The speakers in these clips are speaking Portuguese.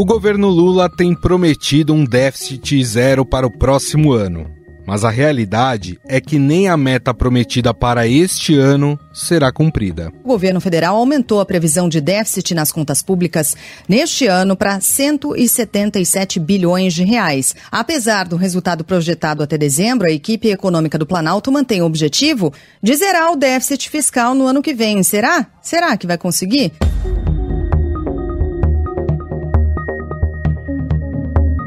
O governo Lula tem prometido um déficit zero para o próximo ano. Mas a realidade é que nem a meta prometida para este ano será cumprida. O governo federal aumentou a previsão de déficit nas contas públicas neste ano para 177 bilhões de reais. Apesar do resultado projetado até dezembro, a equipe econômica do Planalto mantém o objetivo de zerar o déficit fiscal no ano que vem. Será? Será que vai conseguir?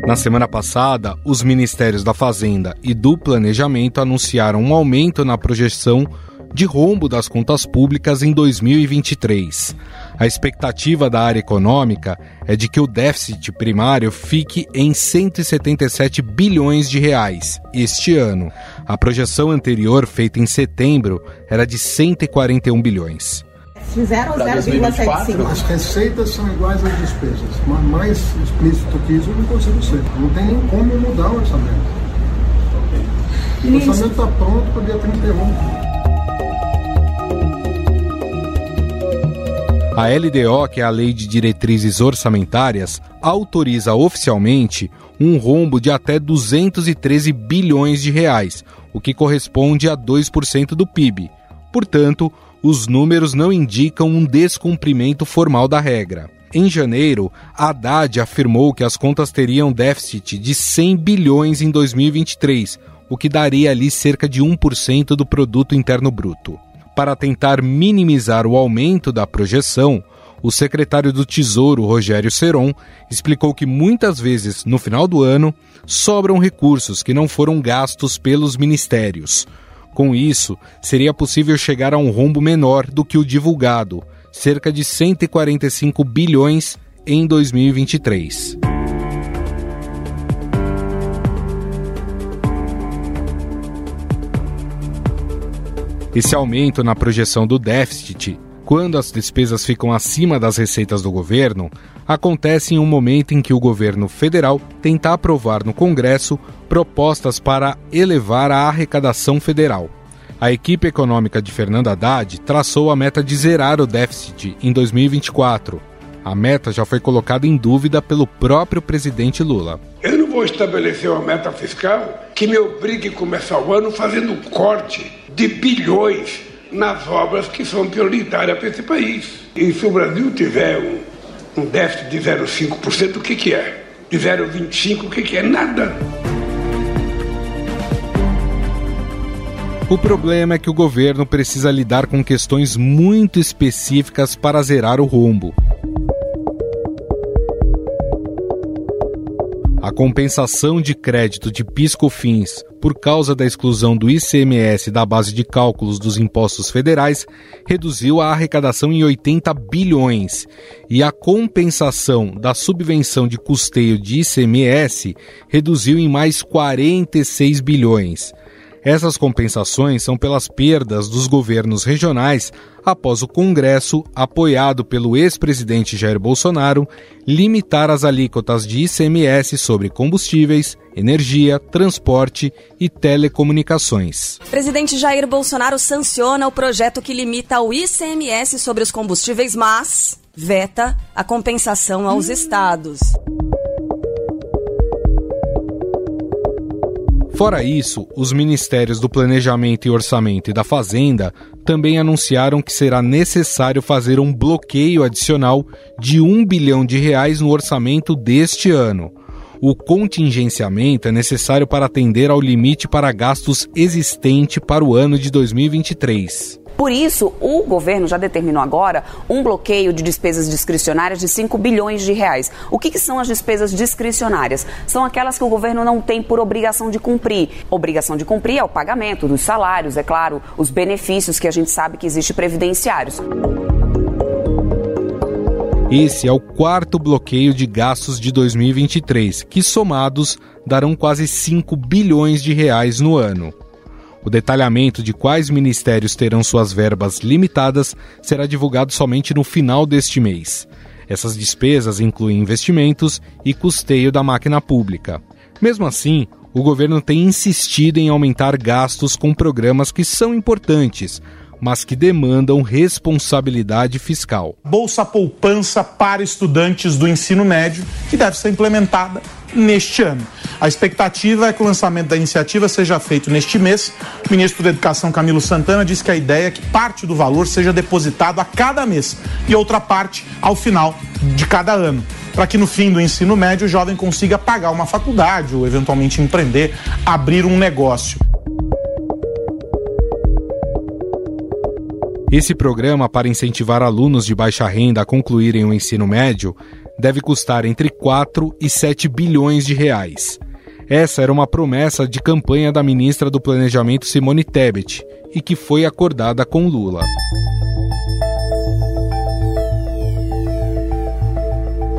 Na semana passada, os Ministérios da Fazenda e do Planejamento anunciaram um aumento na projeção de rombo das contas públicas em 2023. A expectativa da área econômica é de que o déficit primário fique em 177 bilhões de reais este ano. A projeção anterior, feita em setembro, era de 141 bilhões fizeram 0,75. As receitas são iguais às despesas, mas mais explícito que isso eu não consigo ser. Não tem nem como mudar o orçamento. O orçamento está pronto para o dia 31. A LDO, que é a Lei de Diretrizes Orçamentárias, autoriza oficialmente um rombo de até 213 bilhões de reais, o que corresponde a 2% do PIB. Portanto, os números não indicam um descumprimento formal da regra. Em janeiro, Haddad afirmou que as contas teriam déficit de 100 bilhões em 2023, o que daria ali cerca de 1% do produto interno bruto. Para tentar minimizar o aumento da projeção, o secretário do Tesouro, Rogério Seron, explicou que muitas vezes, no final do ano, sobram recursos que não foram gastos pelos ministérios. Com isso, seria possível chegar a um rombo menor do que o divulgado, cerca de 145 bilhões em 2023. Esse aumento na projeção do déficit, quando as despesas ficam acima das receitas do governo, acontece em um momento em que o governo federal tenta aprovar no Congresso propostas para elevar a arrecadação federal. A equipe econômica de Fernando Haddad traçou a meta de zerar o déficit em 2024. A meta já foi colocada em dúvida pelo próprio presidente Lula. Eu não vou estabelecer uma meta fiscal que me obrigue a começar o ano fazendo corte de bilhões nas obras que são prioritárias para esse país. E se o Brasil tiver um, um déficit de 0,5%, o que, que é? De 0,25%, o que, que é? Nada. O problema é que o governo precisa lidar com questões muito específicas para zerar o rombo. A compensação de crédito de PiscoFins por causa da exclusão do ICMS da base de cálculos dos impostos federais reduziu a arrecadação em 80 bilhões e a compensação da subvenção de custeio de ICMS reduziu em mais 46 bilhões. Essas compensações são pelas perdas dos governos regionais após o Congresso, apoiado pelo ex-presidente Jair Bolsonaro, limitar as alíquotas de ICMS sobre combustíveis, energia, transporte e telecomunicações. Presidente Jair Bolsonaro sanciona o projeto que limita o ICMS sobre os combustíveis, mas veta a compensação aos estados. Fora isso, os ministérios do Planejamento e Orçamento e da Fazenda também anunciaram que será necessário fazer um bloqueio adicional de um bilhão de reais no orçamento deste ano. O contingenciamento é necessário para atender ao limite para gastos existente para o ano de 2023. Por isso, o governo já determinou agora um bloqueio de despesas discricionárias de 5 bilhões de reais. O que, que, são as despesas discricionárias? São aquelas que o governo não tem por obrigação de cumprir. Obrigação de cumprir é o pagamento dos salários, é claro, os benefícios que a gente sabe que existe previdenciários. Esse é o quarto bloqueio de gastos de 2023, que somados darão quase 5 bilhões de reais no ano. O detalhamento de quais ministérios terão suas verbas limitadas será divulgado somente no final deste mês. Essas despesas incluem investimentos e custeio da máquina pública. Mesmo assim, o governo tem insistido em aumentar gastos com programas que são importantes, mas que demandam responsabilidade fiscal. Bolsa Poupança para estudantes do ensino médio, que deve ser implementada neste ano. A expectativa é que o lançamento da iniciativa seja feito neste mês. O ministro da Educação, Camilo Santana, disse que a ideia é que parte do valor seja depositado a cada mês e outra parte ao final de cada ano para que no fim do ensino médio o jovem consiga pagar uma faculdade ou eventualmente empreender, abrir um negócio. Esse programa para incentivar alunos de baixa renda a concluírem o ensino médio deve custar entre 4 e 7 bilhões de reais. Essa era uma promessa de campanha da ministra do Planejamento Simone Tebet e que foi acordada com Lula.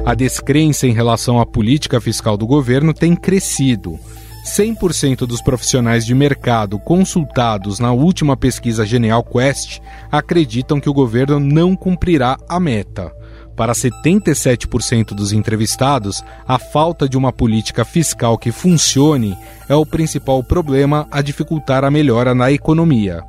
A descrença em relação à política fiscal do governo tem crescido. 100% dos profissionais de mercado consultados na última pesquisa Genial Quest acreditam que o governo não cumprirá a meta. Para 77% dos entrevistados, a falta de uma política fiscal que funcione é o principal problema a dificultar a melhora na economia.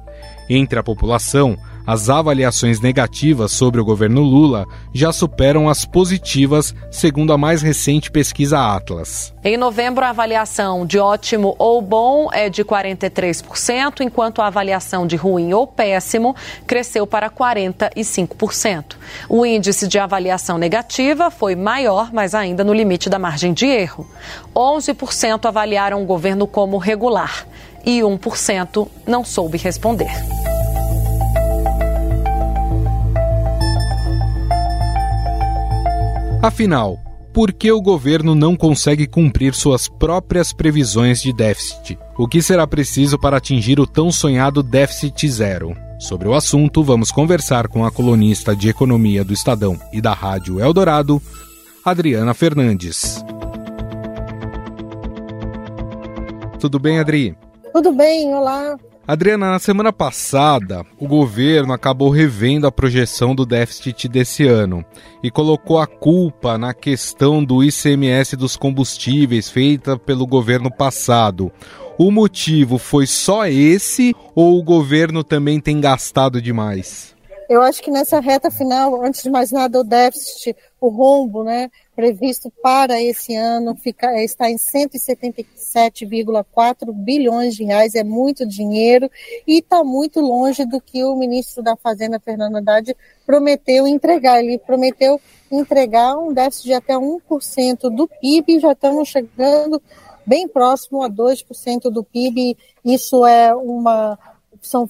Entre a população, as avaliações negativas sobre o governo Lula já superam as positivas, segundo a mais recente pesquisa Atlas. Em novembro, a avaliação de ótimo ou bom é de 43%, enquanto a avaliação de ruim ou péssimo cresceu para 45%. O índice de avaliação negativa foi maior, mas ainda no limite da margem de erro. 11% avaliaram o governo como regular e 1% não soube responder. Afinal, por que o governo não consegue cumprir suas próprias previsões de déficit? O que será preciso para atingir o tão sonhado déficit zero? Sobre o assunto, vamos conversar com a colunista de economia do Estadão e da Rádio Eldorado, Adriana Fernandes. Tudo bem, Adri? Tudo bem, olá. Adriana, na semana passada, o governo acabou revendo a projeção do déficit desse ano e colocou a culpa na questão do ICMS dos combustíveis feita pelo governo passado. O motivo foi só esse ou o governo também tem gastado demais? Eu acho que nessa reta final, antes de mais nada, o déficit, o rombo, né, previsto para esse ano fica, está em 177,4 bilhões de reais, é muito dinheiro e está muito longe do que o ministro da Fazenda, Fernando Haddad, prometeu entregar. Ele prometeu entregar um déficit de até 1% do PIB, já estamos chegando bem próximo a 2% do PIB. Isso é uma são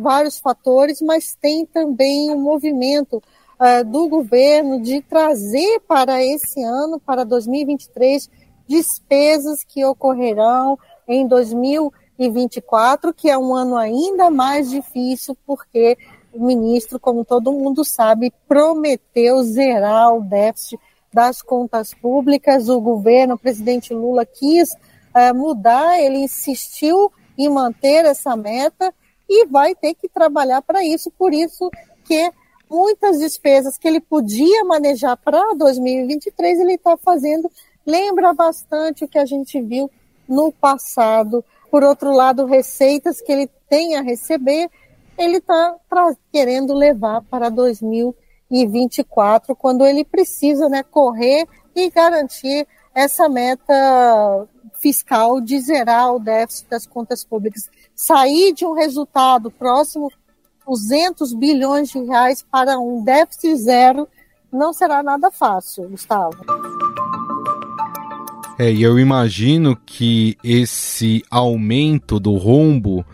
vários fatores, mas tem também um movimento uh, do governo de trazer para esse ano, para 2023, despesas que ocorrerão em 2024, que é um ano ainda mais difícil, porque o ministro, como todo mundo sabe, prometeu zerar o déficit das contas públicas. O governo, o presidente Lula, quis uh, mudar, ele insistiu em manter essa meta e vai ter que trabalhar para isso. Por isso que muitas despesas que ele podia manejar para 2023, ele está fazendo. Lembra bastante o que a gente viu no passado. Por outro lado, receitas que ele tem a receber, ele está querendo levar para 2024, quando ele precisa né, correr e garantir essa meta fiscal de zerar o déficit das contas públicas sair de um resultado próximo 200 bilhões de reais para um déficit zero não será nada fácil, Gustavo. É, e eu imagino que esse aumento do rombo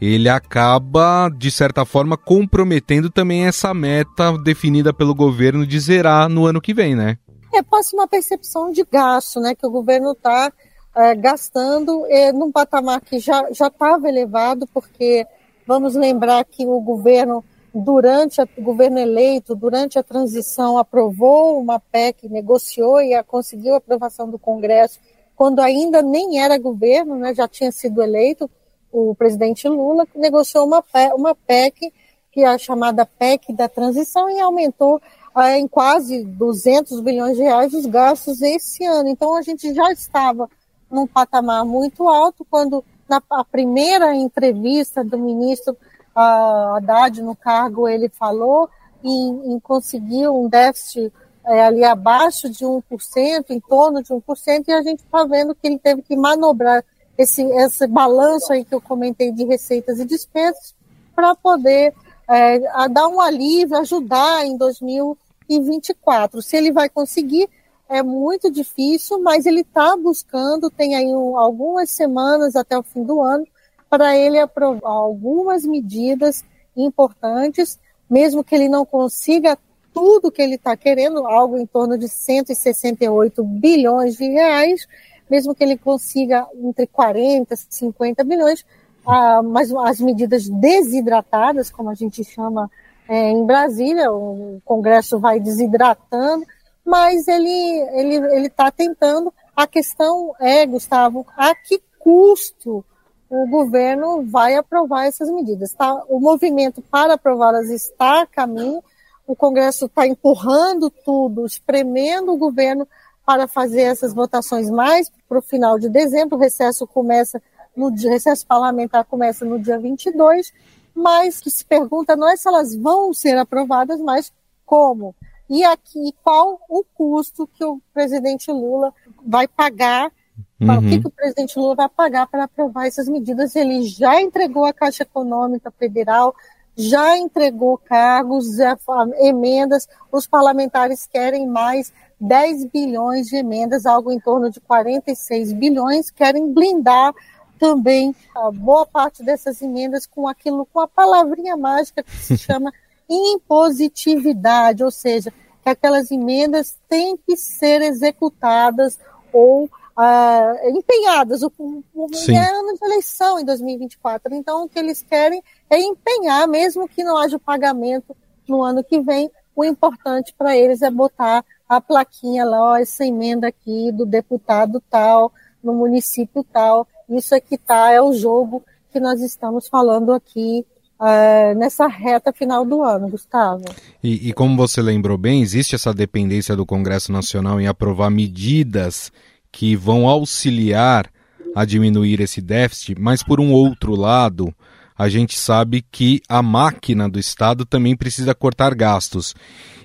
ele acaba, de certa forma, comprometendo também essa meta definida pelo governo de zerar no ano que vem, né? É, passa uma percepção de gasto, né? Que o governo está é, gastando é, num patamar que já estava elevado, porque vamos lembrar que o governo, durante o governo eleito, durante a transição, aprovou uma PEC, negociou e a, conseguiu a aprovação do Congresso, quando ainda nem era governo, né, já tinha sido eleito o presidente Lula, negociou uma, uma PEC, que é a chamada PEC da transição, e aumentou é, em quase 200 bilhões de reais os gastos esse ano. Então a gente já estava num patamar muito alto, quando na primeira entrevista do ministro a Haddad no cargo ele falou em, em conseguir um déficit é, ali abaixo de 1%, em torno de 1%, e a gente está vendo que ele teve que manobrar esse, esse balanço aí que eu comentei de receitas e despesas para poder é, dar um alívio, ajudar em 2024. Se ele vai conseguir, é muito difícil, mas ele está buscando, tem aí um, algumas semanas até o fim do ano, para ele aprovar algumas medidas importantes, mesmo que ele não consiga tudo que ele está querendo, algo em torno de 168 bilhões de reais, mesmo que ele consiga entre 40 e 50 bilhões, ah, mas as medidas desidratadas, como a gente chama é, em Brasília, o Congresso vai desidratando, mas ele ele ele está tentando. A questão é, Gustavo, a que custo o governo vai aprovar essas medidas? Tá? O movimento para aprová-las está a caminho. O Congresso está empurrando tudo, espremendo o governo para fazer essas votações mais para o final de dezembro. O recesso começa no dia, recesso parlamentar começa no dia 22, mas que se pergunta não é se elas vão ser aprovadas, mas como. E aqui qual o custo que o presidente Lula vai pagar Uhum. O que, uhum. que, o presidente Lula vai pagar para aprovar essas medidas? Ele já entregou a Caixa Econômica Federal, já entregou cargos, emendas, os parlamentares querem mais 10 bilhões de emendas, algo em torno de 46 bilhões, querem blindar também a boa parte dessas emendas com aquilo, com a palavrinha mágica que se chama impositividade, ou seja, que aquelas emendas têm que ser executadas ou uh, empenhadas. O, o é ano de eleição em 2024. Então, o que eles querem é empenhar, mesmo que não haja pagamento no ano que vem. O importante para eles é botar a plaquinha lá, ó, essa emenda aqui do deputado tal, no município tal. Isso aqui tá, é o jogo que nós estamos falando aqui Uh, nessa reta final do ano, Gustavo. E, e, como você lembrou bem, existe essa dependência do Congresso Nacional em aprovar medidas que vão auxiliar a diminuir esse déficit, mas por um outro lado, a gente sabe que a máquina do Estado também precisa cortar gastos.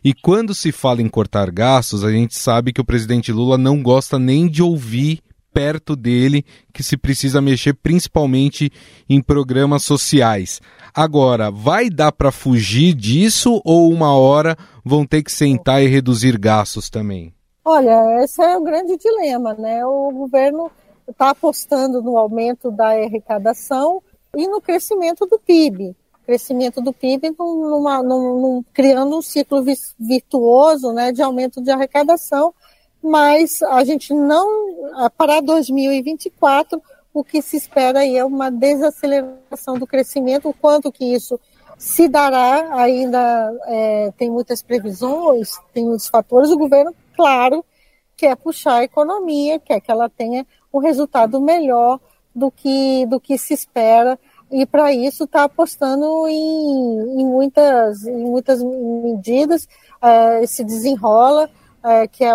E quando se fala em cortar gastos, a gente sabe que o presidente Lula não gosta nem de ouvir perto dele que se precisa mexer principalmente em programas sociais. Agora, vai dar para fugir disso ou uma hora vão ter que sentar e reduzir gastos também? Olha, esse é o grande dilema, né? O governo está apostando no aumento da arrecadação e no crescimento do PIB. Crescimento do PIB numa, num, criando um ciclo virtuoso né, de aumento de arrecadação, mas a gente não, para 2024, o que se espera aí é uma desaceleração do crescimento, o quanto que isso se dará ainda é, tem muitas previsões, tem muitos fatores. O governo claro, quer puxar a economia, quer que ela tenha um resultado melhor do que, do que se espera e para isso está apostando em, em, muitas, em muitas medidas, é, se desenrola, é, que é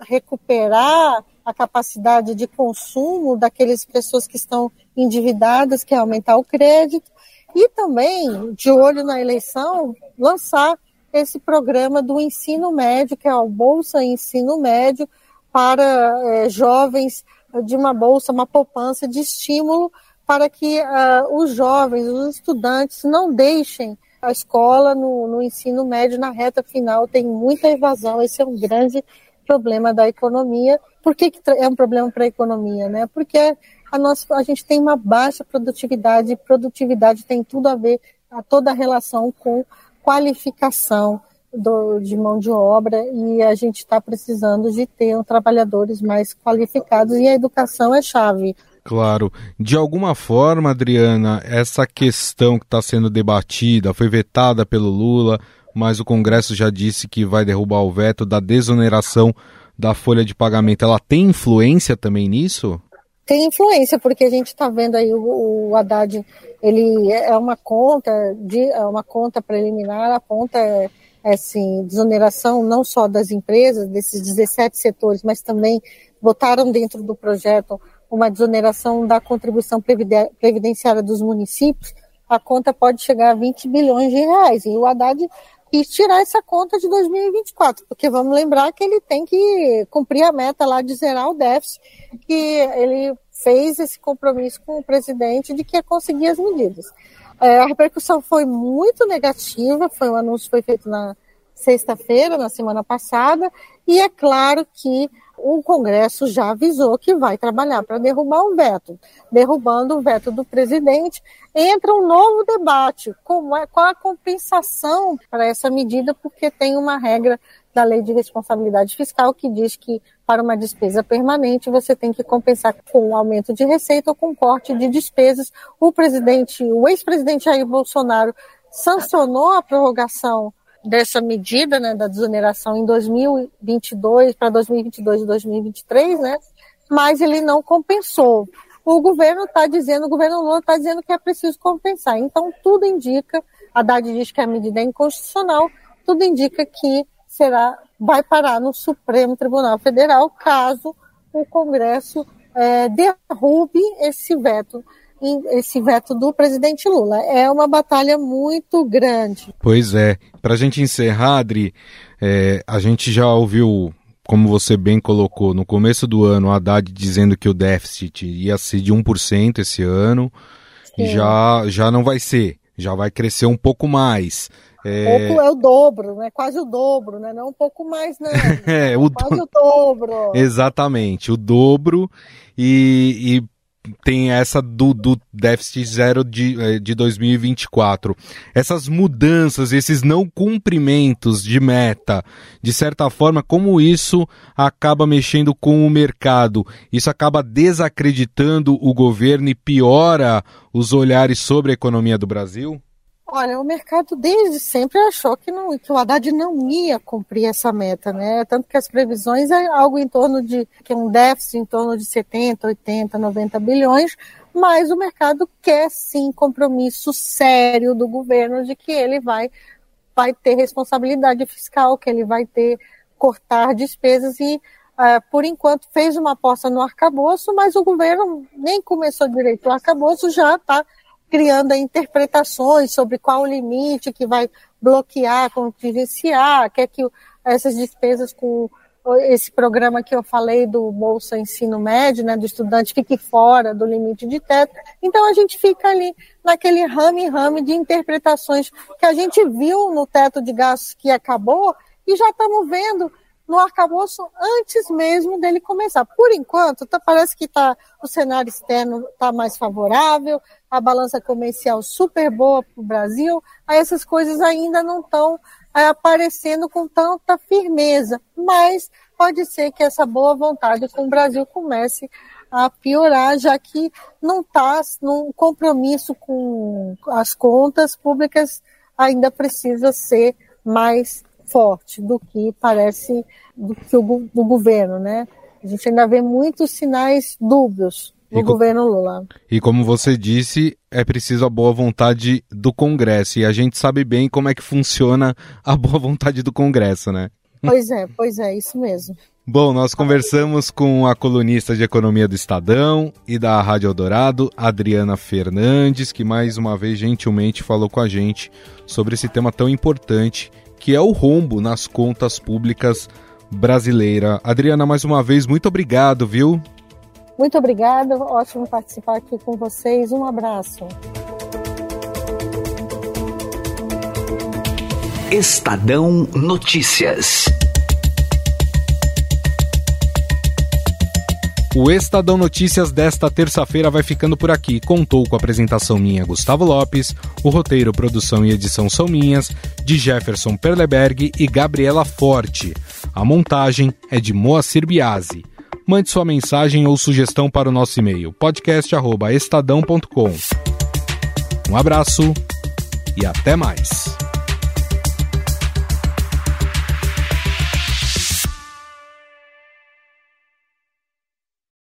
recuperar a capacidade de consumo daquelas pessoas que estão endividadas, que é aumentar o crédito, e também, de olho na eleição, lançar esse programa do ensino médio, que é o Bolsa Ensino Médio, para é, jovens de uma bolsa, uma poupança de estímulo para que uh, os jovens, os estudantes não deixem a escola no, no, ensino médio na reta final. Tem muita evasão, esse é um grande problema da economia. Por que, que é um problema para a economia? Né? Porque a, nossa, a gente tem uma baixa produtividade, e produtividade tem tudo a ver, a toda a relação com qualificação do, de mão de obra e a gente está precisando de ter um, trabalhadores mais qualificados e a educação é chave. Claro. De alguma forma, Adriana, essa questão que está sendo debatida foi vetada pelo Lula, mas o Congresso já disse que vai derrubar o veto da desoneração da folha de pagamento. Ela tem influência também nisso? tem influência, porque a gente está vendo aí o, o Haddad, ele é uma conta, de, é uma conta preliminar, a conta é, é assim, desoneração não só das empresas, desses 17 setores, mas também botaram dentro do projeto uma desoneração da contribuição previdenciária dos municípios, a conta pode chegar a 20 bilhões de reais. E o Haddad quis tirar essa conta de 2024, porque vamos lembrar que ele tem que cumprir a meta lá de zerar o déficit, que ele fez esse compromisso com o presidente de que ia conseguir as medidas. É, a repercussão foi muito negativa, foi um anúncio foi feito na sexta-feira, na semana passada, e é claro que o Congresso já avisou que vai trabalhar para derrubar um veto. Derrubando o veto do presidente, entra um novo debate. Como é, qual a compensação para essa medida? Porque tem uma regra da Lei de Responsabilidade Fiscal que diz que para uma despesa permanente você tem que compensar com aumento de receita ou com corte de despesas. O presidente, o ex-presidente Jair Bolsonaro sancionou a prorrogação dessa medida, né, da desoneração em 2022 para 2022 e 2023, né, mas ele não compensou. O governo está dizendo, o governo Lula está dizendo que é preciso compensar. Então, tudo indica, a Haddad diz que a medida é inconstitucional, tudo indica que será, vai parar no Supremo Tribunal Federal caso o Congresso é, derrube esse veto esse veto do presidente Lula. É uma batalha muito grande. Pois é. Para a gente encerrar, Adri, é, a gente já ouviu, como você bem colocou, no começo do ano, a Haddad dizendo que o déficit ia ser de 1% esse ano. Sim. E já, já não vai ser. Já vai crescer um pouco mais. É... Pouco é o dobro, né? Quase o dobro, né? Não um pouco mais, né? é, o Quase do... o dobro. Exatamente, o dobro. E, e tem essa do, do déficit zero de, eh, de 2024. Essas mudanças, esses não cumprimentos de meta, de certa forma, como isso acaba mexendo com o mercado? Isso acaba desacreditando o governo e piora os olhares sobre a economia do Brasil? Olha, o mercado desde sempre achou que, não, que o Haddad não ia cumprir essa meta, né? Tanto que as previsões é algo em torno de que é um déficit em torno de 70, 80, 90 bilhões, mas o mercado quer sim compromisso sério do governo de que ele vai, vai ter responsabilidade fiscal, que ele vai ter cortar despesas e Uh, por enquanto, fez uma aposta no arcabouço, mas o governo nem começou direito o arcabouço, já está criando interpretações sobre qual o limite que vai bloquear, contingenciar, quer que essas despesas com esse programa que eu falei do Bolsa Ensino Médio, né, do estudante fique fora do limite de teto. Então a gente fica ali naquele rame-rame de interpretações que a gente viu no teto de gastos que acabou e já estamos vendo no arcabouço antes mesmo dele começar. Por enquanto, tá, parece que tá, o cenário externo está mais favorável, a balança comercial super boa para o Brasil, aí essas coisas ainda não estão é, aparecendo com tanta firmeza, mas pode ser que essa boa vontade com o Brasil comece a piorar, já que não está num compromisso com as contas públicas, ainda precisa ser mais forte do que parece do que o do governo, né? A gente ainda vê muitos sinais dúbios no governo Lula. E como você disse, é preciso a boa vontade do Congresso. E a gente sabe bem como é que funciona a boa vontade do Congresso, né? Pois é, pois é, isso mesmo. Bom, nós conversamos com a colunista de economia do Estadão e da Rádio Eldorado, Adriana Fernandes, que mais uma vez gentilmente falou com a gente sobre esse tema tão importante que é o rombo nas contas públicas brasileira. Adriana, mais uma vez, muito obrigado, viu? Muito obrigada, ótimo participar aqui com vocês. Um abraço. Estadão Notícias. O Estadão Notícias desta terça-feira vai ficando por aqui. Contou com a apresentação minha, Gustavo Lopes, o roteiro, produção e edição são minhas, de Jefferson Perleberg e Gabriela Forte. A montagem é de Moacir Biasi. Mande sua mensagem ou sugestão para o nosso e-mail podcast@estadão.com. Um abraço e até mais.